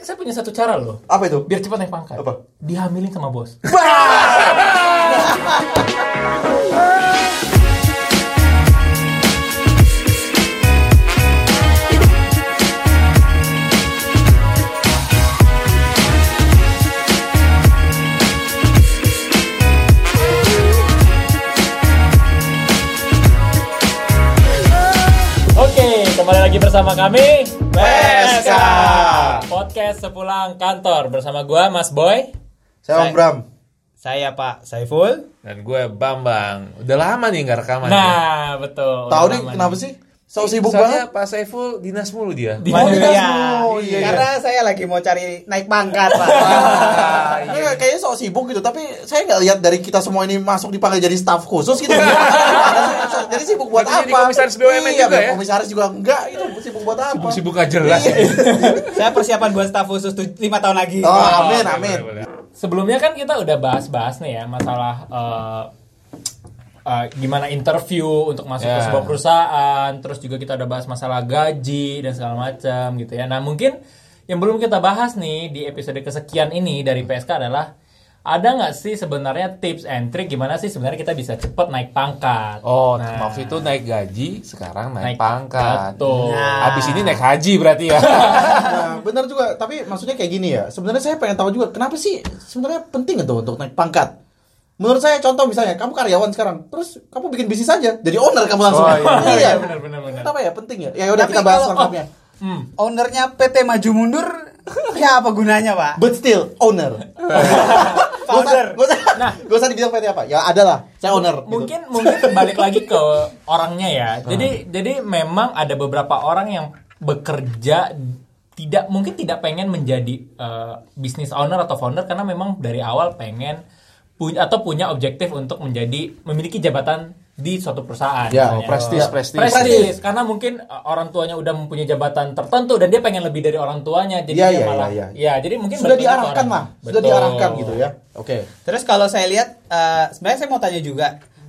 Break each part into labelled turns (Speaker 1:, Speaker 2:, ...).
Speaker 1: saya punya satu cara loh.
Speaker 2: Apa itu?
Speaker 1: Biar cepat naik pangkat.
Speaker 2: Apa?
Speaker 1: Dihamilin sama bos. Oke, kembali lagi bersama kami
Speaker 2: PSK.
Speaker 1: Podcast sepulang kantor bersama gua Mas Boy.
Speaker 2: Saya Om Bram.
Speaker 3: Saya Pak Saiful.
Speaker 4: Dan gue Bambang. Udah lama nih nggak rekaman ya.
Speaker 1: Nah, betul.
Speaker 2: Tahu nih kenapa
Speaker 1: nih.
Speaker 2: sih? So sibuk
Speaker 4: Soalnya
Speaker 2: banget.
Speaker 4: Pak Saiful dinas mulu dia.
Speaker 1: Di-
Speaker 2: Oh,
Speaker 1: Iya.
Speaker 2: dinas
Speaker 3: Iya.
Speaker 2: mulu. Iya, iya.
Speaker 3: Karena saya lagi mau cari naik pangkat, Pak.
Speaker 2: Nggak, kayaknya sok sibuk gitu, tapi saya nggak lihat dari kita semua ini masuk dipanggil jadi staff khusus gitu. jadi sibuk buat
Speaker 4: Jadi
Speaker 2: apa?
Speaker 4: komisaris BUMN
Speaker 2: iya,
Speaker 4: juga ya?
Speaker 2: Komisaris juga enggak, itu sibuk buat apa?
Speaker 4: Sibuk-sibuk gak jelas.
Speaker 2: Iya.
Speaker 3: saya persiapan buat staf khusus 5 tahun lagi.
Speaker 2: Oh, amin, amin.
Speaker 4: boleh, boleh.
Speaker 1: Sebelumnya kan kita udah bahas-bahas nih ya masalah eh, eh, gimana interview untuk masuk ke
Speaker 4: Ya.
Speaker 1: sebuah perusahaan, terus juga kita udah bahas masalah gaji dan segala macam gitu ya. Nah, mungkin yang belum kita bahas nih di episode kesekian ini dari PSK adalah ada nggak sih sebenarnya tips and trick gimana sih sebenarnya kita bisa cepet naik pangkat?
Speaker 4: Oh,
Speaker 1: Nah,
Speaker 4: maksud itu naik gaji, sekarang naik,
Speaker 1: Naik
Speaker 4: pangkat.
Speaker 1: betul.
Speaker 4: Nah. Abis ini naik haji berarti ya.
Speaker 2: Nah, benar juga. Tapi maksudnya kayak gini ya. Sebenarnya saya pengen tahu juga kenapa sih sebenarnya penting itu untuk naik pangkat. Menurut saya contoh misalnya kamu karyawan sekarang, terus kamu bikin bisnis aja, jadi owner kamu langsung.
Speaker 4: Oh, iya,
Speaker 1: iya, benar, benar, benar.
Speaker 2: Kenapa ya penting ya? Ya udah
Speaker 3: Tapi
Speaker 2: kita bahas
Speaker 3: kalau-
Speaker 2: lengkapnya.
Speaker 1: Hmm.
Speaker 3: Ownernya PT Maju Mundur, ya apa gunanya, Pak?
Speaker 2: But still owner.
Speaker 3: Founder.
Speaker 2: Gak usah,
Speaker 1: Nah.
Speaker 2: gak usah dibilang PT apa. Ya ada lah, saya owner. gitu.
Speaker 1: mungkin mungkin balik lagi ke orangnya ya. Jadi jadi memang ada beberapa orang yang bekerja tidak mungkin tidak pengen menjadi eh, business owner atau founder karena memang dari awal pengen punya atau punya objektif untuk menjadi memiliki jabatan di suatu perusahaan.
Speaker 2: Ya,
Speaker 1: misalnya.
Speaker 4: prestis,
Speaker 2: Ya.
Speaker 4: prestis.
Speaker 1: Prestis, karena mungkin uh, orang tuanya udah mempunyai jabatan tertentu dan dia pengen lebih dari orang tuanya jadi
Speaker 2: Iya,
Speaker 1: dia
Speaker 2: iya,
Speaker 1: malah
Speaker 2: iya,
Speaker 1: ya jadi mungkin
Speaker 2: sudah diarahkan
Speaker 1: orang.
Speaker 2: lah, sudah
Speaker 1: Betul.
Speaker 2: diarahkan gitu ya. Oke.
Speaker 3: Terus kalau saya lihat, eh, sebenarnya saya mau tanya juga,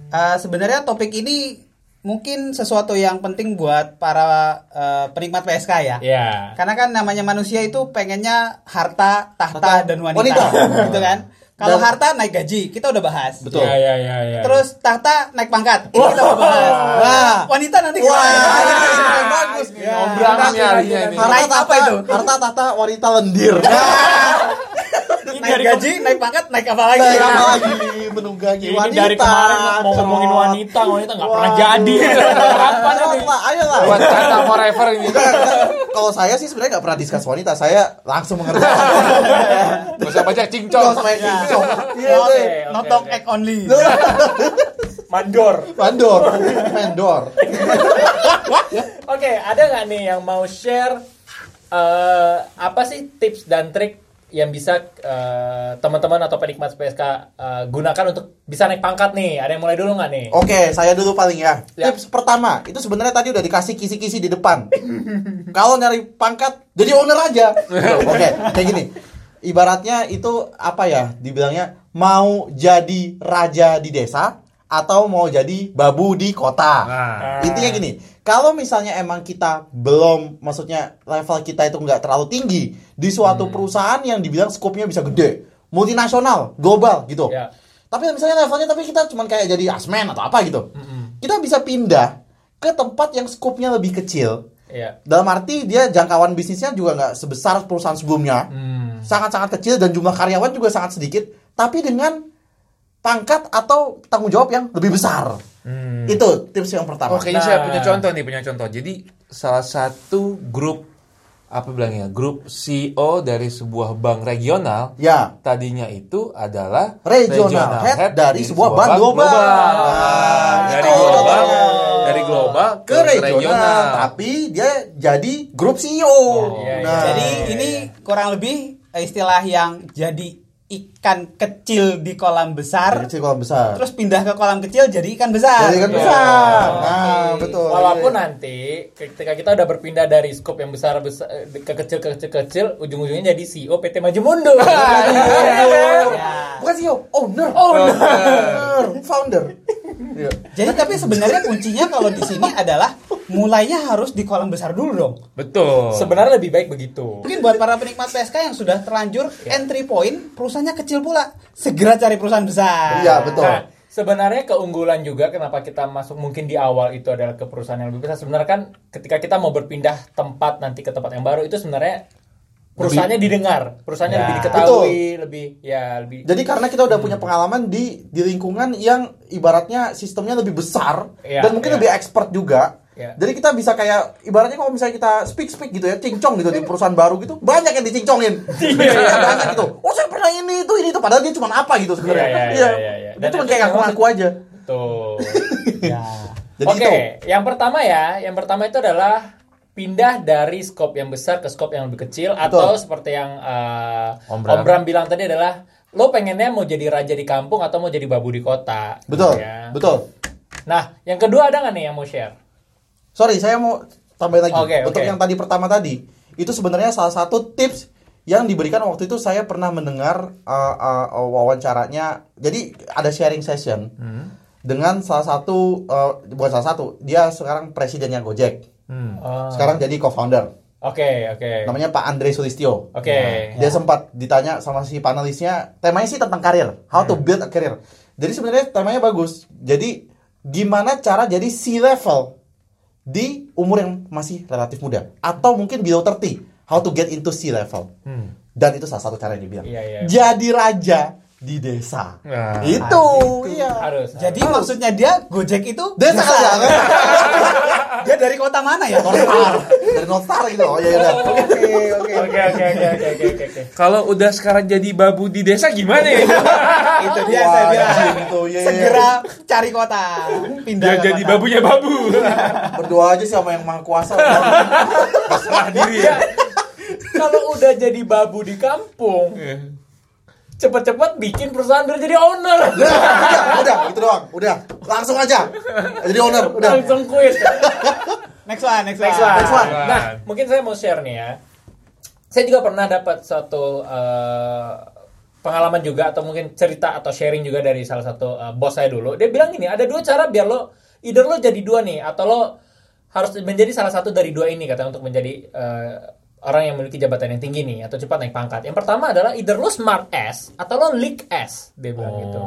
Speaker 3: eh, sebenarnya topik ini mungkin sesuatu yang penting buat para eh, penikmat PSK ya.
Speaker 1: Ya.
Speaker 3: Karena kan namanya manusia itu pengennya harta, tahta,
Speaker 2: Harta,
Speaker 3: dan wanita,
Speaker 2: wanita.
Speaker 3: gitu kan? Kalau
Speaker 2: Dan-
Speaker 3: harta naik gaji, kita udah bahas.
Speaker 2: Betul.
Speaker 1: Ya, ya, ya, ya.
Speaker 3: Terus tahta naik pangkat, ini kita udah bahas.
Speaker 2: Wah.
Speaker 3: Wanita nanti kita
Speaker 2: Wah,
Speaker 3: bahas.
Speaker 2: bagus.
Speaker 3: Ya.
Speaker 4: Om Bram
Speaker 3: Harta-.
Speaker 2: Harta
Speaker 3: apa itu?
Speaker 2: harta tahta wanita lendir.
Speaker 1: Ini
Speaker 3: naik
Speaker 1: dari
Speaker 3: gaji, naik pangkat, naik apa lagi?
Speaker 2: Naik apa lagi menunggangi
Speaker 1: Ini
Speaker 2: wanita.
Speaker 1: dari kemarin mau ngomongin wanita, wanita nggak pernah jadi. Kapan
Speaker 2: ayo lah.
Speaker 4: Buat kata forever ini.
Speaker 2: Kalau saya sih sebenarnya nggak pernah diskus wanita, saya langsung mengerti.
Speaker 4: Usah baca
Speaker 2: Kalau
Speaker 4: cincong.
Speaker 2: yang cincong. Iya
Speaker 3: Notok egg only.
Speaker 1: Mandor.
Speaker 2: Mandor, vendor.
Speaker 1: Oke, ada nggak nih yang mau share eh, apa sih tips dan trik yang bisa eh, teman-teman atau penikmat PSK eh, gunakan untuk bisa naik pangkat nih? Ada yang mulai dulu nggak nih?
Speaker 2: Oke, saya dulu paling ya.
Speaker 1: Ya.
Speaker 2: Tips pertama, itu sebenarnya tadi udah dikasih kisi-kisi di depan. Kalau nyari pangkat, jadi owner aja. Oke, kayak gini. Ibaratnya itu apa ya? Dibilangnya mau jadi raja di desa atau mau jadi babu di kota.
Speaker 4: Nah.
Speaker 2: Intinya gini, kalau misalnya emang kita belum, maksudnya level kita itu nggak terlalu tinggi di suatu perusahaan yang dibilang skopnya bisa gede, multinasional, global gitu.
Speaker 1: Ya.
Speaker 2: Tapi misalnya levelnya tapi kita cuman kayak jadi asmen atau apa gitu. Kita bisa pindah ke tempat yang skopnya lebih kecil.
Speaker 1: Iya.
Speaker 2: Dalam arti dia jangkauan bisnisnya juga nggak sebesar perusahaan sebelumnya.
Speaker 1: Hmm.
Speaker 2: Sangat-sangat kecil dan jumlah karyawan juga sangat sedikit. Tapi dengan pangkat atau tanggung jawab yang lebih besar.
Speaker 4: Hmm.
Speaker 2: Itu tips yang pertama.
Speaker 4: Oh, kayaknya saya
Speaker 1: Nah.
Speaker 4: punya contoh nih, punya contoh. Jadi salah satu grup apa bilangnya? Grup CEO dari sebuah bank regional
Speaker 2: Ya,
Speaker 4: tadinya itu adalah
Speaker 2: Regional head dari sebuah bank global.
Speaker 4: Nah, dari
Speaker 2: itu
Speaker 4: global, dari global
Speaker 2: ke regional, tapi dia jadi grup CEO.
Speaker 1: Oh, iya, iya.
Speaker 3: Jadi ini kurang lebih istilah yang jadi ikan kecil di kolam besar,
Speaker 2: kecil kolam besar.
Speaker 3: terus pindah ke kolam kecil jadi ikan besar.
Speaker 2: Jadi ikan
Speaker 1: Ya.
Speaker 2: besar.
Speaker 1: Oke.
Speaker 2: Nah, betul.
Speaker 1: Walaupun
Speaker 2: Iya.
Speaker 1: nanti ketika kita udah berpindah dari skop yang besar besar ke kecil ke kecil kecil, ujung-ujungnya jadi CEO PT Maju Mundur.
Speaker 3: Ya.
Speaker 2: bukan CEO, owner.
Speaker 1: Owner.
Speaker 2: Owner, founder. Iya.
Speaker 3: Jadi tapi sebenarnya kuncinya kalau di sini adalah mulainya harus di kolam besar dulu dong.
Speaker 4: Betul.
Speaker 1: Sebenarnya lebih baik begitu.
Speaker 3: Mungkin buat para penikmat PSK yang sudah terlanjur entry point, perusahaannya kecil pula. Segera cari perusahaan besar.
Speaker 2: Iya, betul.
Speaker 1: Nah, sebenarnya keunggulan juga kenapa kita masuk mungkin di awal itu adalah ke perusahaan yang lebih besar. Sebenarnya kan ketika kita mau berpindah tempat nanti ke tempat yang baru itu sebenarnya perusahaannya didengar, perusahaannya
Speaker 3: Ya.
Speaker 1: lebih diketahui, lebih ya lebih
Speaker 2: Jadi karena kita udah punya pengalaman di di lingkungan yang ibaratnya sistemnya lebih besar
Speaker 1: Iya,
Speaker 2: dan mungkin
Speaker 1: iya.
Speaker 2: lebih expert juga.
Speaker 1: Iya.
Speaker 2: Jadi kita bisa kayak ibaratnya kalau misalnya kita speak speak gitu ya, cincong gitu di perusahaan baru gitu, banyak yang dicincongin. Iya, banyak gitu. Oh, saya pernah ini itu ini itu padahal dia cuma apa gitu sebenarnya.
Speaker 1: Iya, iya,
Speaker 2: Iya.
Speaker 1: iya, iya.
Speaker 2: Dia
Speaker 1: Dan
Speaker 2: cuma
Speaker 1: itu
Speaker 2: kayak ngaku-ngaku aja.
Speaker 1: tuh.
Speaker 3: Ya.
Speaker 2: Jadi
Speaker 1: Oke,
Speaker 2: itu.
Speaker 1: yang pertama ya, yang pertama itu adalah pindah dari skop yang besar ke skop yang lebih kecil atau seperti yang uh,
Speaker 4: Om
Speaker 1: Om,
Speaker 4: Bram.
Speaker 1: Bram bilang tadi adalah lo pengennya mau jadi raja di kampung atau mau jadi babu di kota.
Speaker 2: Betul.
Speaker 1: Ya.
Speaker 2: Betul.
Speaker 1: Nah, yang kedua ada nggak nih yang mau share?
Speaker 2: Sorry, saya mau tambahin lagi.
Speaker 1: Oke,
Speaker 2: Untuk
Speaker 1: oke.
Speaker 2: yang tadi pertama tadi, itu sebenarnya salah satu tips yang diberikan waktu itu saya pernah mendengar uh, uh, wawancaranya. Jadi ada sharing session
Speaker 1: Hmm.
Speaker 2: dengan salah satu, uh, bukan salah satu, dia sekarang presidennya Gojek.
Speaker 4: Hmm.
Speaker 1: Oh,
Speaker 2: Sekarang jadi co-founder.
Speaker 1: Oke, oke.
Speaker 2: Namanya Pak Andre Sulistyo.
Speaker 1: Oke.
Speaker 2: Dia sempat ditanya sama si panelisnya, temanya sih tentang karir, how to build a career. Jadi sebenarnya temanya bagus. Jadi gimana cara jadi C level di umur yang masih relatif muda atau mungkin below 30, how to get into C level. Dan itu salah satu cara yang dibilang.
Speaker 1: Iya, iya.
Speaker 2: Jadi raja di desa.
Speaker 4: Nah,
Speaker 2: itu, iya.
Speaker 1: Harus.
Speaker 3: Jadi
Speaker 1: harus.
Speaker 3: maksudnya dia Gojek itu
Speaker 2: Desa kali ya?
Speaker 3: Dia dari kota mana ya?
Speaker 2: Northstar. Dari Northstar gitu. Oh iya udah.
Speaker 3: Oke, oke.
Speaker 1: Oke, oke, oke, oke, oke, oke, oke.
Speaker 4: Kalau udah sekarang jadi babu di desa gimana ya?
Speaker 3: Itu dia saya bilang.
Speaker 2: itu, iya, iya.
Speaker 3: Segera cari kota. Pindah
Speaker 4: Dia jadi
Speaker 3: kota.
Speaker 4: babunya babu.
Speaker 2: Berdoa aja sama yang maha kuasa.
Speaker 4: Pasrah diri ya.
Speaker 1: Kalau udah jadi babu di kampung,
Speaker 4: Iya.
Speaker 1: Cepet-cepet bikin perusahaan biar jadi owner.
Speaker 2: udah, udah, udah, itu doang. Udah, langsung aja. Jadi owner, udah.
Speaker 1: Langsung quit.
Speaker 3: Next one, next one.
Speaker 1: Next one.
Speaker 2: Next one.
Speaker 1: Nah, mungkin saya mau share nih ya. Saya juga pernah dapat suatu eh, pengalaman juga atau mungkin cerita atau sharing juga dari salah satu eh, bos saya dulu. Dia bilang gini, ada dua cara biar lo either lo jadi dua nih atau lo harus menjadi salah satu dari dua ini kata untuk menjadi eh, orang yang memiliki jabatan yang tinggi nih atau cepat naik pangkat. Yang pertama adalah either lo smart ass atau lo leak ass, dia bilang gitu.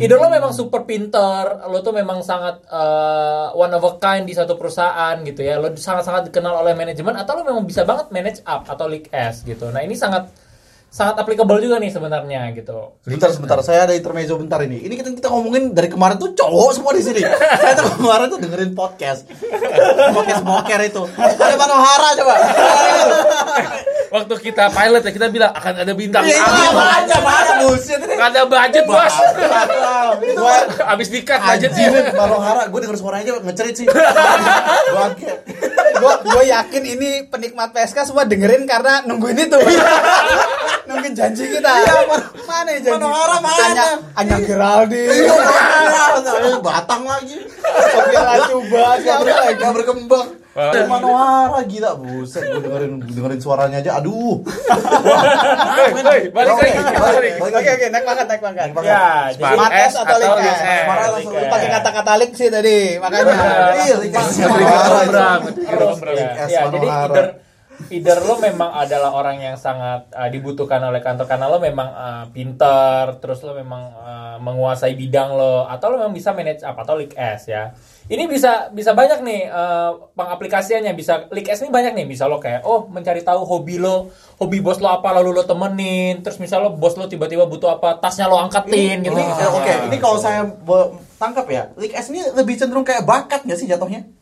Speaker 1: Either lo memang super pinter, lo tuh memang sangat eh, one of a kind di satu perusahaan gitu ya. Lo sangat-sangat dikenal oleh manajemen atau lo memang bisa banget manage up atau leak ass gitu. Nah, ini sangat sangat applicable juga nih sebenarnya gitu.
Speaker 2: Sebentar, sebentar. Saya ada intermezzo bentar ini. Ini kita, kita ngomongin dari kemarin tuh cowok semua di sini. Saya tuh kemarin tuh dengerin podcast. podcast boker itu. Ada Manohara coba.
Speaker 4: Waktu kita pilot ya kita bilang akan ada bintang
Speaker 2: Iya,
Speaker 4: tamu.
Speaker 2: apa aja, mana bullshit ini.
Speaker 4: Nggak ada budget bos.
Speaker 2: Gue
Speaker 4: Abis dikat budgetnya.
Speaker 2: Anjir, Manohara, gue denger suaranya aja ngecerit sih. Bangke.
Speaker 3: gue gue yakin ini penikmat PSK semua dengerin karena nungguin itu nungguin janji kita mana ya janji
Speaker 2: Manohara mana?
Speaker 3: Anya, Anya Geraldine
Speaker 2: Iya, mana? Batang lagi.
Speaker 3: Sofia Lacuba siapa lagi
Speaker 2: Gak berkembang.
Speaker 4: Wah.
Speaker 2: Manohara gila, buset. Gue dengerin dengerin suaranya aja. Aduh.
Speaker 4: Hei, hei, balik
Speaker 2: Oke,
Speaker 4: lagi,
Speaker 2: balik,
Speaker 4: balik.
Speaker 2: balik
Speaker 3: oke
Speaker 2: lagi.
Speaker 3: oke naik pangkat naik pangkat.
Speaker 1: Ya,
Speaker 4: Smart
Speaker 3: Smart
Speaker 4: S
Speaker 3: S atau Leak
Speaker 4: Leak
Speaker 3: S?
Speaker 4: S?
Speaker 2: S
Speaker 3: Lu pakai kata-kata lik sih tadi makanya
Speaker 2: Iya, Likas.
Speaker 4: Ngerti
Speaker 2: Manohara
Speaker 1: ya,
Speaker 2: S
Speaker 1: ya, jadi. Either lo memang adalah orang yang sangat uh, dibutuhkan oleh kantor karena lo memang uh, pinter, terus lo memang uh, menguasai bidang lo, atau lo memang bisa manage apa atau leak S ya. Ini bisa bisa banyak nih uh, pengaplikasiannya bisa leak S ini banyak nih bisa lo kayak oh mencari tahu hobi lo, hobi bos lo apa lalu lo temenin, terus misal lo bos lo tiba-tiba butuh apa tasnya lo angkatin gitu.
Speaker 2: Ini, eh, Oke, ini kalau saya tangkap ya, League S ini lebih cenderung kayak bakat nggak sih jatuhnya?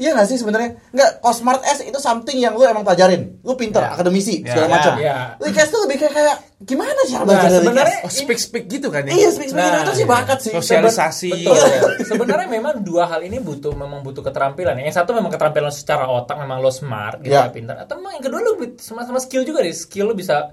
Speaker 2: Iya nggak sih sebenarnya? Nggak, kalau Smart S itu something yang lu emang pelajarin. Lu pinter, akademisi,
Speaker 4: Ya.
Speaker 2: segala
Speaker 1: Ya,
Speaker 2: macam.
Speaker 1: ya.
Speaker 2: League S itu lebih kayak kayak gimana sih
Speaker 1: Nah,
Speaker 2: belajar
Speaker 1: sebenarnya?
Speaker 4: Oh, speak speak gitu kan ya?
Speaker 2: Iya, speak speak
Speaker 1: Nah,
Speaker 2: itu sih bakat sih.
Speaker 4: Sosialisasi.
Speaker 1: Betul. Sebenarnya memang dua hal ini butuh memang butuh keterampilan. Yang satu memang keterampilan secara otak memang lo smart gitu
Speaker 2: Ya.
Speaker 1: ya. pintar. Atau memang yang kedua lo sama-sama skill juga deh. Skill lo bisa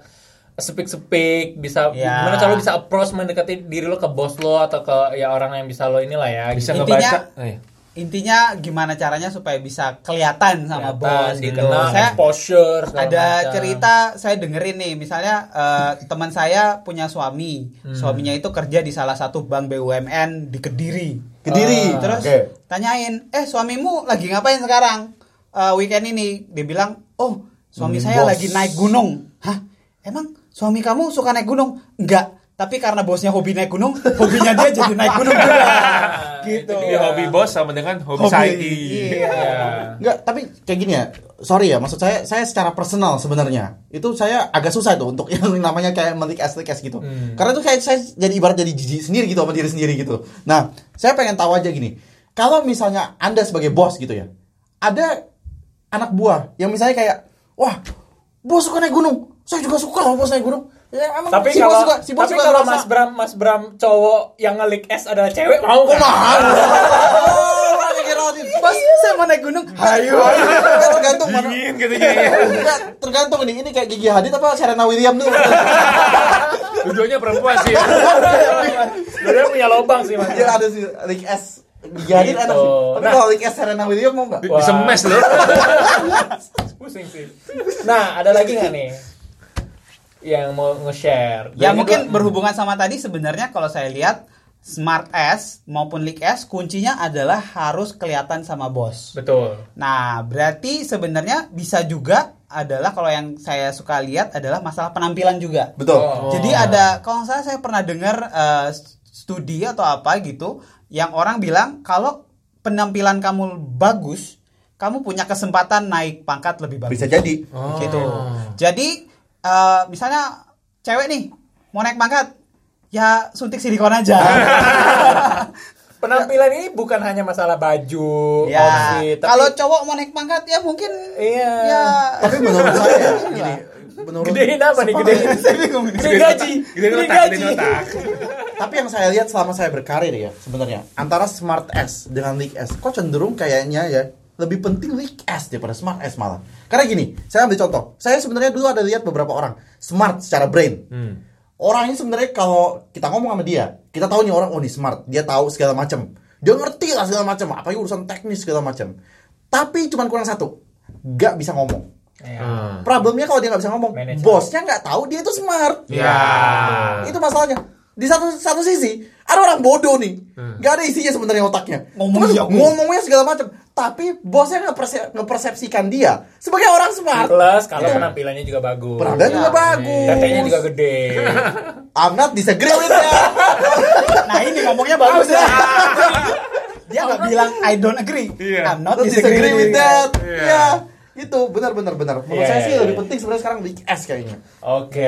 Speaker 1: speak speak bisa
Speaker 3: Ya.
Speaker 1: gimana cara lo bisa approach mendekati diri lo ke bos lo atau ke ya orang yang bisa lo inilah ya
Speaker 4: Bisa
Speaker 1: gitu.
Speaker 3: Intinya-
Speaker 4: ngebaca. Oh, iya.
Speaker 3: Intinya gimana caranya supaya bisa kelihatan sama bos gitu.
Speaker 1: dikenal,
Speaker 3: Saya
Speaker 1: exposure
Speaker 3: ada
Speaker 1: macam.
Speaker 3: cerita saya dengerin nih misalnya eh, teman saya punya suami
Speaker 1: Hmm.
Speaker 3: suaminya itu kerja di salah satu bank BUMN di Kediri
Speaker 2: Kediri.
Speaker 3: Ah, terus
Speaker 2: Oke.
Speaker 3: tanyain eh suamimu lagi ngapain sekarang Eh, weekend ini dia bilang oh suami
Speaker 2: Hmm,
Speaker 3: saya
Speaker 2: bos.
Speaker 3: lagi naik gunung hah emang suami kamu suka naik gunung enggak tapi karena bosnya hobi naik gunung hobinya dia jadi naik gunung juga gitu
Speaker 4: Jadi hobi bos sama dengan hobi,
Speaker 3: Hobi,
Speaker 4: saya.
Speaker 3: iya.
Speaker 2: Enggak, tapi kayak gini ya. Sorry ya, maksud saya saya secara personal sebenarnya. Itu saya agak susah tuh untuk yang namanya kayak melik es es gitu. Karena itu kayak saya jadi ibarat jadi jijik sendiri gitu sama diri sendiri gitu. Nah, saya pengen tahu aja gini. Kalau misalnya Anda sebagai bos gitu ya. Ada anak buah yang misalnya kayak, "Wah, bos suka naik gunung. Saya juga suka loh bos naik gunung." Ya, emang
Speaker 1: Tapi
Speaker 2: si
Speaker 1: kalau
Speaker 2: bos suka, si bos
Speaker 1: tapi
Speaker 2: suka
Speaker 1: kalau Mas Bram Mas Bram cowok yang ngelik es adalah cewek mau
Speaker 2: Kok
Speaker 1: nggak?
Speaker 2: mahal? Oh, kayak Rodin.
Speaker 3: bos saya mau naik gunung ayo
Speaker 2: tergantung mana.
Speaker 4: Dingin gitu ya.
Speaker 2: Tergantung nih. Ini kayak Gigi Hadid apa Serena Williams tuh?
Speaker 4: Tujuannya perempuan sih.
Speaker 1: Sebenarnya punya lobang sih Mas.
Speaker 2: Dia ada sih Rick S. Gigi Hadid
Speaker 1: Gitu.
Speaker 2: enak sih. Tapi
Speaker 1: Nah.
Speaker 2: kalau Rick S Serena Williams mau enggak?
Speaker 4: Bisa mes loh.
Speaker 1: Pusing sih. Nah, ada lagi nggak nih yang mau nge-share?
Speaker 3: Ya mungkin
Speaker 1: kedua-
Speaker 3: berhubungan sama tadi sebenarnya kalau saya lihat Smart S maupun Leak S kuncinya adalah harus kelihatan sama bos.
Speaker 1: betul.
Speaker 3: Nah, berarti sebenarnya bisa juga adalah kalau yang saya suka lihat adalah masalah penampilan juga.
Speaker 2: Betul.
Speaker 1: Oh.
Speaker 3: Jadi ada kalau salah saya pernah dengar eh, studi atau apa gitu yang orang bilang kalau penampilan kamu bagus, kamu punya kesempatan naik pangkat lebih bagus.
Speaker 2: Bisa jadi.
Speaker 3: Gitu. Jadi eh, misalnya cewek nih mau naik pangkat, ya suntik silikon aja.
Speaker 1: Penampilan ini bukan hanya masalah baju,
Speaker 3: ya.
Speaker 1: outfit, tapi
Speaker 3: Kalau cowok mau naik pangkat ya mungkin
Speaker 1: Iya.
Speaker 3: ya
Speaker 2: Tapi menurut saya gini, menurut
Speaker 1: gedein apa nih gedein? Gede gaji,
Speaker 4: Gede otak,
Speaker 1: gaji.
Speaker 4: gede otak.
Speaker 2: tapi yang saya lihat selama saya berkarir ya sebenarnya antara Smart S dengan Leak S kok cenderung kayaknya ya lebih penting Leak S daripada Smart S malah. Karena gini, saya ambil contoh. Saya sebenarnya dulu ada lihat beberapa orang smart secara brain. Orang ini sebenarnya kalau kita ngomong sama dia, kita tahu nih orang oh ini smart, dia tahu segala macam. Dia ngerti lah segala macam, apalagi urusan teknis segala macam. Tapi cuman kurang satu, nggak bisa ngomong.
Speaker 1: Iya.
Speaker 2: Problemnya kalau dia nggak bisa ngomong,
Speaker 1: Manajemen.
Speaker 2: bosnya nggak tahu dia itu smart.
Speaker 4: Ya.
Speaker 2: Itu masalahnya. Di satu satu sisi ada orang bodoh nih, nggak ada isinya sebenarnya otaknya.
Speaker 3: Ngomong jago.
Speaker 2: ngomongnya segala macam, tapi bosnya ngeperse- ngepersepsikan dia sebagai orang smart.
Speaker 1: Plus kalau
Speaker 2: Iya.
Speaker 1: penampilannya juga bagus.
Speaker 2: Penampilan juga bagus.
Speaker 1: Tetenya juga gede.
Speaker 2: I'm not disagree with that.
Speaker 3: Nah ini ngomongnya bagus ya. Dia nggak bilang I don't agree.
Speaker 4: Iya.
Speaker 3: I'm not disagree,
Speaker 2: disagree with that.
Speaker 4: Iya.
Speaker 2: Ya, itu benar benar benar. Menurut
Speaker 1: Iya,
Speaker 2: saya sih
Speaker 1: iya,
Speaker 2: lebih
Speaker 1: iya.
Speaker 2: penting sebenarnya sekarang League S kayaknya.
Speaker 1: Oke,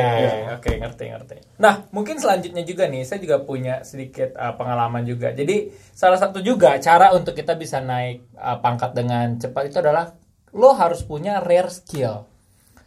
Speaker 1: oke, ngerti, ngerti. Nah, mungkin selanjutnya juga nih, saya juga punya sedikit uh, pengalaman juga. Jadi, salah satu juga cara untuk kita bisa naik uh, pangkat dengan cepat itu adalah lo harus punya rare skill.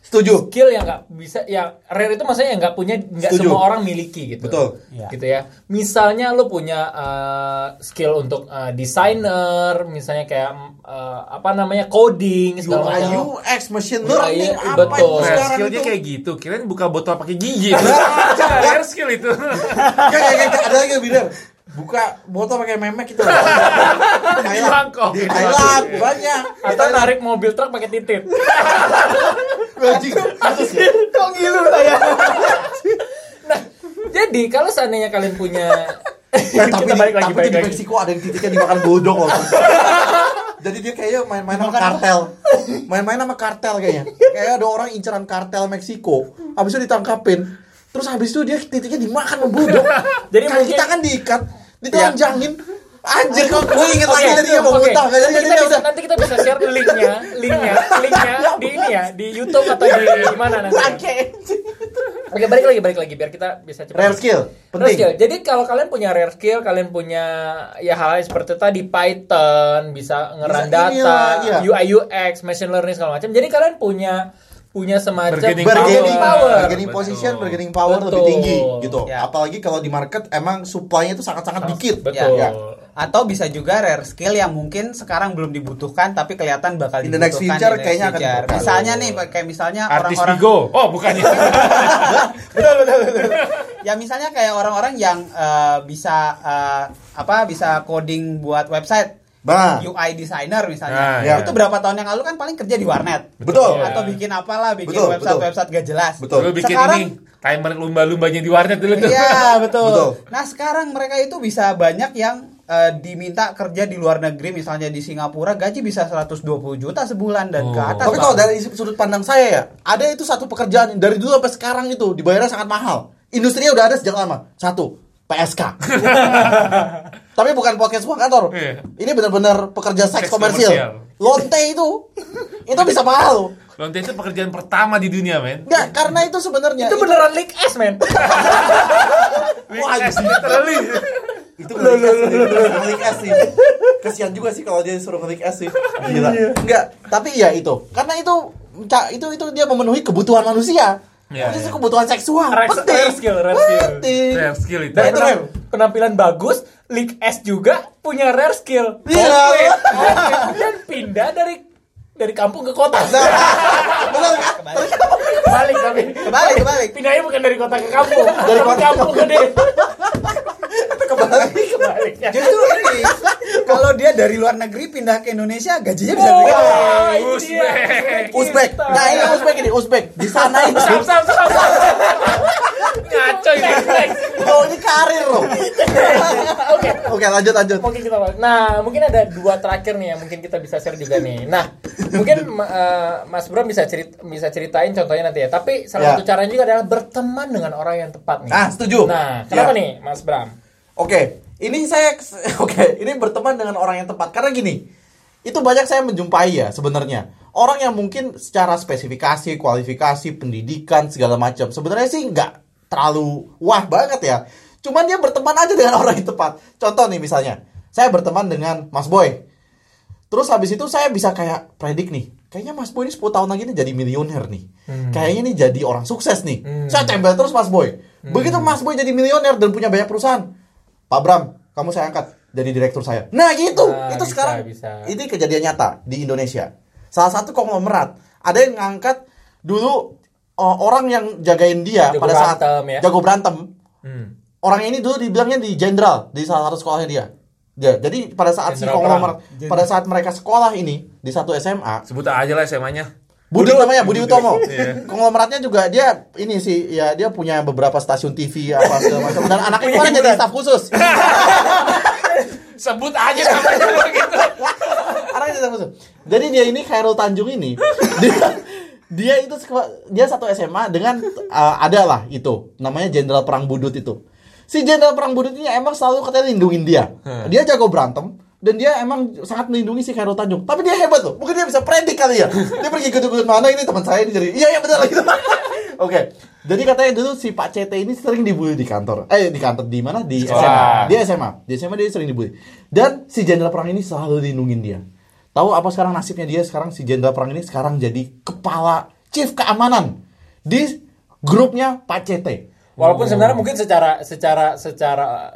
Speaker 2: Setuju.
Speaker 1: Skill yang nggak bisa, yang rare itu maksudnya yang nggak punya, nggak semua orang miliki gitu.
Speaker 2: Betul.
Speaker 3: Iya.
Speaker 1: Gitu ya. Misalnya lo punya uh, skill untuk uh, desainer, misalnya kayak uh, apa namanya coding segala
Speaker 2: UI
Speaker 1: macam.
Speaker 2: UX machine learning apa
Speaker 1: betul.
Speaker 2: itu
Speaker 4: Rare skillnya
Speaker 2: itu?
Speaker 4: kayak gitu. Kirain buka botol pakai gigi. Rare skill itu.
Speaker 2: Kayak ada lagi yang bilang buka botol pakai memek itu.
Speaker 4: Di Bangkok.
Speaker 2: Di Thailand banyak.
Speaker 1: Atau narik mobil truk pakai titit.
Speaker 2: Anjing, ya.
Speaker 3: Kok ngilu saya?
Speaker 1: Jadi kalau seandainya kalian punya
Speaker 2: Ya, tapi
Speaker 1: kita
Speaker 2: di,
Speaker 1: balik lagi
Speaker 2: tapi
Speaker 1: balik
Speaker 2: di
Speaker 1: lagi.
Speaker 2: Meksiko ada yang titiknya dimakan bodong loh. Jadi dia kayaknya main-main sama kartel. Main-main sama kartel kayaknya. Kayak ada orang inceran kartel Meksiko. Habis itu ditangkapin. Terus habis itu dia titiknya dimakan sama bodong.
Speaker 1: Jadi
Speaker 2: Kaki
Speaker 1: mungkin-
Speaker 2: tangan diikat, ditelanjangin. Anjir kok gue inget lagi tadi dia mau muntah.
Speaker 1: Nanti kita
Speaker 2: dia
Speaker 1: bisa,
Speaker 2: udah.
Speaker 1: nanti kita bisa share linknya, linknya, linknya di ini ya, di YouTube atau di mana nanti. Oke, balik lagi, balik lagi biar kita bisa cepat.
Speaker 2: Rare skill,
Speaker 1: Rare
Speaker 2: penting.
Speaker 1: skill. Jadi kalau kalian punya rare skill, kalian punya ya hal-hal seperti tadi Python, bisa ngeran
Speaker 2: Bisa
Speaker 1: data,
Speaker 2: inilah, iya.
Speaker 1: UI UX, machine learning segala macam. Jadi kalian punya punya semacam
Speaker 4: Bargaining
Speaker 2: bargaining
Speaker 1: power.
Speaker 2: power,
Speaker 4: Betul.
Speaker 2: bargaining position, bargaining power
Speaker 1: Betul.
Speaker 2: lebih tinggi gitu.
Speaker 3: Ya.
Speaker 2: Apalagi kalau di market emang supply-nya itu sangat-sangat dikit.
Speaker 1: Betul.
Speaker 2: Ya.
Speaker 3: Atau bisa juga rare skill yang mungkin sekarang belum dibutuhkan tapi kelihatan bakal
Speaker 2: In the next
Speaker 3: dibutuhkan
Speaker 2: future
Speaker 3: in the
Speaker 2: kayaknya akan
Speaker 3: future.
Speaker 2: dibutuhkan.
Speaker 3: Misalnya nih kayak misalnya
Speaker 4: Artis
Speaker 3: orang-orang.
Speaker 4: Oh, bukan ya.
Speaker 3: ya misalnya kayak orang-orang yang eh, bisa eh, apa bisa coding buat website
Speaker 2: Nah,
Speaker 3: UI designer misalnya.
Speaker 4: Nah,
Speaker 2: ya.
Speaker 3: Itu berapa tahun yang lalu kan paling kerja di warnet.
Speaker 2: betul.
Speaker 1: Iya.
Speaker 3: Atau bikin apalah, bikin
Speaker 2: Betul,
Speaker 3: website-website gak jelas.
Speaker 2: Betul.
Speaker 4: Lu bikin
Speaker 3: Sekarang-
Speaker 4: ini timer lumba-lumbanya di warnet dulu tuh.
Speaker 3: Iya betul.
Speaker 2: Betul.
Speaker 3: Nah sekarang mereka itu bisa banyak yang eh, diminta kerja di luar negeri, misalnya di Singapura gaji bisa 120 juta sebulan dan ke
Speaker 4: Oh.
Speaker 3: atas.
Speaker 2: Tapi kalau dari sudut pandang saya ya, ada itu satu pekerjaan dari dulu sampai sekarang itu dibayarnya sangat mahal. Industrinya udah ada sejak lama. Satu, PSK. Tapi bukan podcast uang kantor.
Speaker 4: Iya.
Speaker 2: Ini benar-benar pekerja seks
Speaker 4: Seks
Speaker 2: komersil.
Speaker 4: komersial.
Speaker 2: Lonte itu, itu bisa mahal.
Speaker 4: Lonte itu pekerjaan pertama di dunia, men.
Speaker 2: Enggak, karena itu sebenarnya
Speaker 1: Itu beneran leak S, men.
Speaker 2: Wah,
Speaker 4: literally.
Speaker 2: Itu ngelik sih, ngelik es sih. Kasihan juga sih kalau dia disuruh ngelik es sih. Gila. Enggak, tapi ya itu. Karena itu itu itu dia memenuhi kebutuhan manusia.
Speaker 4: Iya,
Speaker 2: Itu
Speaker 4: iya.
Speaker 2: kebutuhan seksual.
Speaker 1: Rare-
Speaker 2: Penting.
Speaker 1: rare skill, rare skill.
Speaker 2: Penting.
Speaker 4: Rare skill itu.
Speaker 2: Nah,
Speaker 1: Dan
Speaker 2: itu rare.
Speaker 1: penampilan bagus, leak S juga punya rare skill.
Speaker 2: Iya.
Speaker 1: Dan pindah dari dari kampung ke kota.
Speaker 2: Nah, benar kan?
Speaker 1: Balik tapi.
Speaker 3: Kebalik, kebalik.
Speaker 1: Pindahnya bukan dari kota ke kampung.
Speaker 2: Dari kota-
Speaker 1: kampung gede.
Speaker 2: Kembali.
Speaker 1: Kebalik ya.
Speaker 3: Justru ini kalau dia dari luar negeri pindah ke Indonesia gajinya bisa
Speaker 1: Oh,
Speaker 3: gede.
Speaker 1: dia.
Speaker 2: Uzbek. Nah, ini Uzbek ini Uzbek. Di sana itu.
Speaker 1: Sam, sam, sam, sam.
Speaker 4: Ngaco ini.
Speaker 1: Next, next.
Speaker 2: Oh, ini karir loh.
Speaker 1: Oke.
Speaker 2: Oke, lanjut lanjut.
Speaker 1: Mungkin kita. Nah, mungkin ada dua terakhir nih yang mungkin kita bisa share juga nih. Nah, mungkin eh, Mas Bram bisa cerita bisa ceritain contohnya nanti ya. Tapi salah
Speaker 2: Ya.
Speaker 1: satu caranya juga adalah berteman dengan orang yang tepat nih.
Speaker 2: Ah, setuju.
Speaker 1: Nah, kenapa
Speaker 2: Ya.
Speaker 1: nih, Mas Bram?
Speaker 2: Oke, ini saya oke, ini berteman dengan orang yang tepat karena gini. Itu banyak saya menjumpai ya sebenarnya. Orang yang mungkin secara spesifikasi, kualifikasi, pendidikan segala macam sebenarnya sih nggak terlalu wah banget ya. Cuman dia berteman aja dengan orang yang tepat. Contoh nih misalnya, saya berteman dengan Mas Boy. Terus habis itu saya bisa kayak predik nih. Kayaknya Mas Boy ini 10 tahun lagi nih jadi milioner nih. Kayaknya nih jadi orang sukses nih. Saya tempel terus Mas Boy. Begitu Mas Boy jadi milioner dan punya banyak perusahaan. Pak Bram, kamu saya angkat jadi direktur saya. Nah gitu.
Speaker 1: Nah,
Speaker 2: itu
Speaker 1: bisa,
Speaker 2: sekarang
Speaker 1: bisa.
Speaker 2: ini kejadian nyata di Indonesia. Salah satu konglomerat. Ada yang ngangkat dulu uh, orang yang jagain dia
Speaker 1: Jago
Speaker 2: pada saat
Speaker 1: berantem ya.
Speaker 2: jago berantem.
Speaker 1: Hmm.
Speaker 2: Orang ini dulu dibilangnya di jenderal di salah satu sekolahnya dia. Ya, jadi pada saat si
Speaker 1: Jenderal
Speaker 2: konglomerat, pada saat mereka sekolah ini di satu SMA,
Speaker 4: Sebut aja lah SMA-nya.
Speaker 2: Budi namanya Budi Utomo.
Speaker 4: Iya.
Speaker 2: Konglomeratnya juga dia ini sih ya dia punya beberapa stasiun TV apa segala macam dan anaknya kemarin jadi staf khusus.
Speaker 4: Sebut aja namanya gitu.
Speaker 2: anaknya jadi staf khusus. Jadi dia ini Khairul Tanjung ini dia dia itu dia satu SMA dengan uh, ada lah itu namanya Jenderal Perang Budut itu. Si Jenderal Perang Budut ini emang selalu katanya lindungin dia. Dia jago berantem dan dia emang sangat melindungi si Khairul Tanjung. Tapi dia hebat loh. Mungkin dia bisa predik kali ya. Dia pergi ikut-ikut mana ini teman saya ini jadi iya iya benar gitu. Oke. Jadi katanya dulu si Pak CT ini sering dibully di kantor. Eh di kantor di mana? Di
Speaker 4: Sekolah.
Speaker 2: SMA. Dia SMA. Di SMA dia sering dibully. Dan si Jenderal Perang ini selalu lindungin dia. Tahu apa sekarang nasibnya dia sekarang si Jenderal Perang ini sekarang jadi kepala chief keamanan di grupnya Pak CT.
Speaker 1: Walaupun sebenarnya mungkin secara secara secara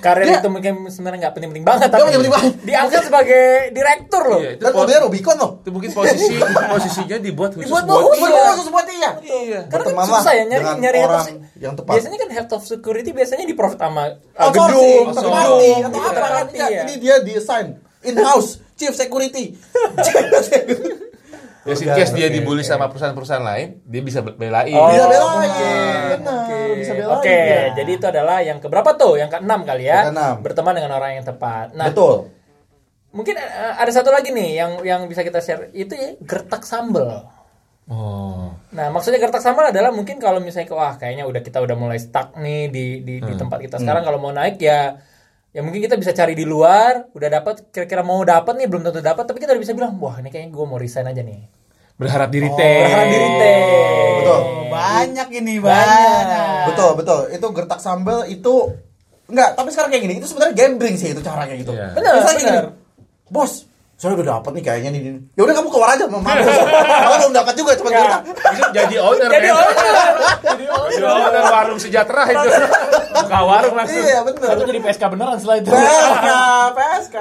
Speaker 1: karir
Speaker 2: Dia-
Speaker 1: itu mungkin sebenarnya nggak penting-penting banget
Speaker 2: Nggak penting-penting banget.
Speaker 1: diangkat sebagai direktur loh.
Speaker 4: Iya, itu
Speaker 2: mobilnya Rubicon loh.
Speaker 4: itu mungkin posisi posisinya dibuat khusus
Speaker 1: Dibuat
Speaker 4: buat
Speaker 1: khusus.
Speaker 2: Buat khusus buat dia.
Speaker 4: Iya.
Speaker 1: Karena kan susah ya nyari nyari head of-
Speaker 2: orang yang tepat.
Speaker 1: Biasanya kan head of security biasanya di profit sama uh, gedung, gedung,
Speaker 2: atau apa kan.
Speaker 1: Ya.
Speaker 2: Ini dia desain in house chief security.
Speaker 4: Ya in case dia dibully sama perusahaan-perusahaan lain, dia bisa belain.
Speaker 1: Oh,
Speaker 2: Bisa belain. Benar,
Speaker 1: Oke.
Speaker 2: bisa belain
Speaker 1: Oke,
Speaker 2: dia.
Speaker 1: jadi itu adalah yang keberapa tuh? Yang keenam kali ya.
Speaker 2: Keenam.
Speaker 1: Berteman dengan orang yang tepat. Nah,
Speaker 2: Betul.
Speaker 1: mungkin eh, ada satu lagi nih yang yang bisa kita share itu ya gertak sambel.
Speaker 4: Oh.
Speaker 1: Nah, maksudnya gertak sambal adalah mungkin kalau misalnya wah kayaknya udah kita udah mulai stuck nih di di, di tempat kita sekarang kalau mau naik ya ya mungkin kita bisa cari di luar, udah dapat kira-kira mau dapat nih belum tentu dapat tapi kita udah bisa bilang wah ini kayaknya gue mau resign aja nih.
Speaker 4: Berharap diri
Speaker 2: Oh,
Speaker 4: teh.
Speaker 1: Berharap diri teh.
Speaker 2: Betul.
Speaker 3: Banyak ini
Speaker 1: Banyak.
Speaker 3: banyak.
Speaker 2: Betul, betul. Itu gertak sambal itu enggak, tapi sekarang kayak gini, itu sebenarnya gambling sih itu cara kayak gitu.
Speaker 4: Iya.
Speaker 1: Benar,
Speaker 2: Misalnya gini,
Speaker 1: benar.
Speaker 2: Bos, saya udah dapat nih kayaknya nih. Ya udah kamu keluar aja, mau Kalau belum dapat juga cuma
Speaker 1: Ya.
Speaker 4: Itu jadi owner.
Speaker 1: Jadi owner. Jadi
Speaker 4: owner warung sejahtera itu. Buka warung langsung.
Speaker 2: Iya, benar.
Speaker 1: Satu jadi PSK beneran setelah itu.
Speaker 2: PSK, PSK.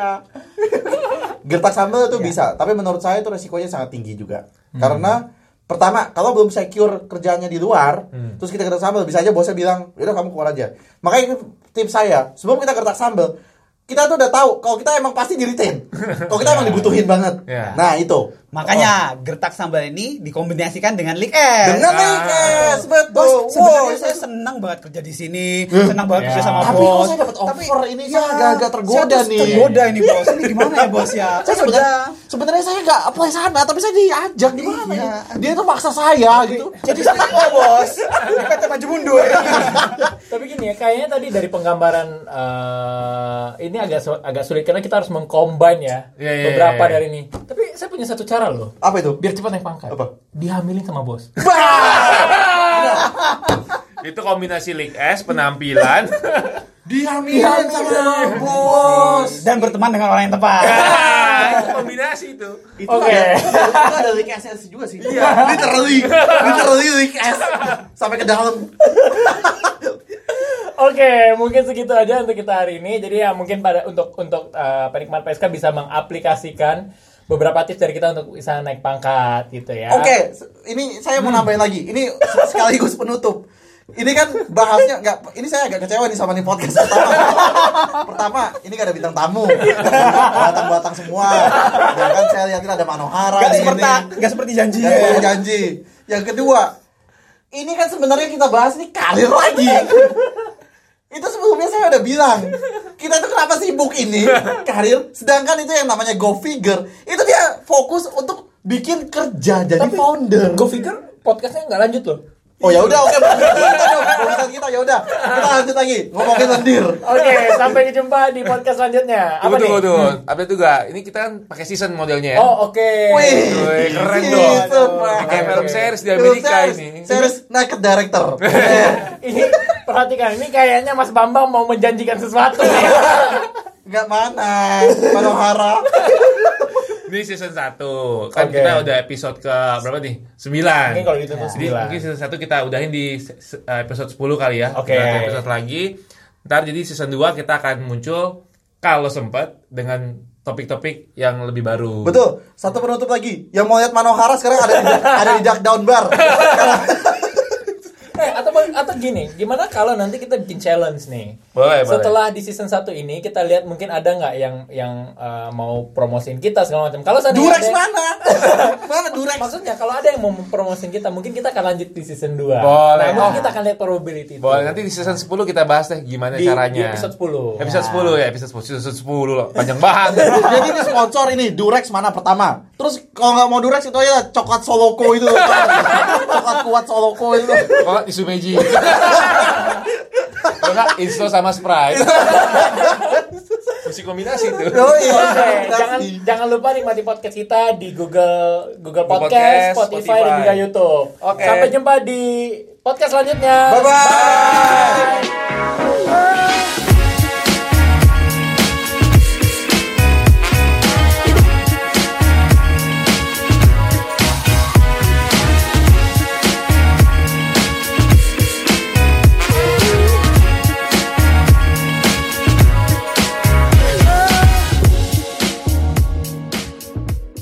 Speaker 2: Gertak sambal itu bisa, tapi menurut saya itu resikonya sangat tinggi juga. Karena pertama, kalau belum secure kerjanya di luar, terus kita gertak sambal, bisa aja bosnya bilang, "Yaudah kamu keluar aja." Makanya ini tips saya, sebelum kita gertak sambal, kita tuh udah tahu kalau kita emang pasti di retain. Kalau kita emang dibutuhin banget.
Speaker 4: Iya.
Speaker 2: Nah, itu.
Speaker 3: Makanya gertak sambal ini dikombinasikan dengan League S.
Speaker 2: Dengan
Speaker 4: Ah.
Speaker 2: Leakes, betul.
Speaker 3: Bos, sebenarnya
Speaker 2: Wow,
Speaker 3: saya senang banget kerja di sini, senang banget kerja
Speaker 1: Ya.
Speaker 3: sama
Speaker 2: Tapi
Speaker 3: bos.
Speaker 2: kok saya dapat offer ini saya agak-agak tergoda
Speaker 3: saya
Speaker 2: nih.
Speaker 3: Tergoda ini bos. Ini gimana ya bos ya?
Speaker 2: Saya
Speaker 3: Saya
Speaker 2: sebenarnya sebenarnya saya nggak apply sana, tapi saya diajak gimana
Speaker 3: Iya.
Speaker 2: ya? Dia tuh maksa saya gitu.
Speaker 3: jadi CEO bos. Di PT Maju Mundur.
Speaker 1: Tapi gini ya, kayaknya tadi dari penggambaran eh, ini agak agak sulit karena kita harus mengcombine ya
Speaker 4: Iya, iya,
Speaker 1: beberapa
Speaker 4: iya.
Speaker 1: dari ini. Tapi saya punya satu cara loh,
Speaker 2: Apa itu?
Speaker 1: biar cepat naik pangkat.
Speaker 2: Apa?
Speaker 1: Dihamilin sama bos.
Speaker 4: Itu kombinasi League S, penampilan.
Speaker 2: Dihamilin sama bos.
Speaker 3: Dan berteman dengan orang yang tepat.
Speaker 4: Itu kombinasi itu.
Speaker 2: Itu
Speaker 1: Oke.
Speaker 2: ada, itu ada leak SS juga sih. Iya. Literally, literally leak S sampai ke dalam.
Speaker 1: Oke, mungkin segitu aja untuk kita hari ini. Jadi ya mungkin pada untuk untuk eh, penikmat PSK bisa mengaplikasikan beberapa tips dari kita untuk bisa naik pangkat gitu ya.
Speaker 2: Oke, se- ini saya mau nambahin lagi. Ini sekaligus penutup. Ini kan bahasnya nggak. Ini saya agak kecewa nih sama nih podcast pertama. pertama, ini gak ada bintang tamu, batang-batang semua. Ya kan saya lihatin ada Manohara
Speaker 3: Gak seperti
Speaker 2: ini.
Speaker 3: gak seperti janji.
Speaker 2: Yang saya janji. Yang kedua, ini kan sebenarnya kita bahas nih karir lagi. itu sebelumnya saya udah bilang kita tuh kenapa sibuk ini? Karir. Sedangkan itu yang namanya go figure itu dia fokus untuk bikin kerja jadi
Speaker 1: Tapi
Speaker 2: founder.
Speaker 1: Go figure podcastnya nggak lanjut loh.
Speaker 2: Oh ya udah oke kita dong urusan kita ya udah kita lanjut lagi ngomongin lendir
Speaker 1: Oke, sampai jumpa di podcast selanjutnya. Apa
Speaker 4: Tunggu, tunggu,
Speaker 1: nih?
Speaker 4: tunggu. Update juga. Ini kita kan pakai season modelnya ya.
Speaker 1: Oh, oke.
Speaker 2: Wih,
Speaker 4: Wih, keren
Speaker 2: gitu,
Speaker 4: dong. Kayak film series di
Speaker 2: Film
Speaker 4: Amerika
Speaker 2: series-
Speaker 4: ini.
Speaker 2: series naked director
Speaker 1: Ini perhatikan, ini kayaknya Mas Bambang mau menjanjikan sesuatu nih.
Speaker 2: nggak mana Manohara
Speaker 4: Ini season 1. Kan
Speaker 1: Oke.
Speaker 4: kita udah episode ke berapa nih? 9.
Speaker 1: Mungkin kalau gitu tuh
Speaker 4: Jadi mungkin season 1 kita udahin di episode 10 kali ya.
Speaker 1: Oke.
Speaker 4: Ada episode lagi. Ntar jadi season 2 kita akan muncul kalau sempat dengan topik-topik yang lebih baru.
Speaker 2: Betul. Satu penutup lagi. Yang mau lihat Manohara sekarang ada di ada di Duck Down Bar.
Speaker 1: Eh, atau atau gini, gimana kalau nanti kita bikin challenge nih?
Speaker 4: Boleh, boleh.
Speaker 1: Setelah di season 1 ini kita lihat mungkin ada nggak yang yang eh, mau promosiin kita segala macam. Kalau seandainya
Speaker 2: Durex
Speaker 1: ada-
Speaker 2: mana? mana Durex?
Speaker 1: Maksudnya kalau ada yang mau promosiin kita, mungkin kita akan lanjut di season 2.
Speaker 4: Boleh.
Speaker 1: Nah, mungkin
Speaker 4: Oh.
Speaker 1: kita akan lihat probability itu.
Speaker 4: Boleh nanti di season 10 kita bahas deh gimana
Speaker 1: Di-
Speaker 4: caranya.
Speaker 1: di episode 10.
Speaker 4: Episode 10 ya, episode 10. Season 10 loh. Panjang banget.
Speaker 2: Jadi ini sponsor ini Durex mana pertama. Terus kalau nggak mau Durex itu aja coklat Soloko itu. coklat kuat Soloko itu.
Speaker 4: Kok di Sumeji. Kalau nggak Insto sama Sprite. Mesti kombinasi tuh.
Speaker 2: Oh iya.
Speaker 1: Oke, jangan jangan lupa nikmati podcast kita di Google Google
Speaker 4: Google
Speaker 1: Podcast,
Speaker 4: Podcast,
Speaker 1: Spotify,
Speaker 4: Spotify.
Speaker 1: dan juga YouTube.
Speaker 4: Oke.
Speaker 1: Sampai jumpa di podcast selanjutnya.
Speaker 2: Bye bye.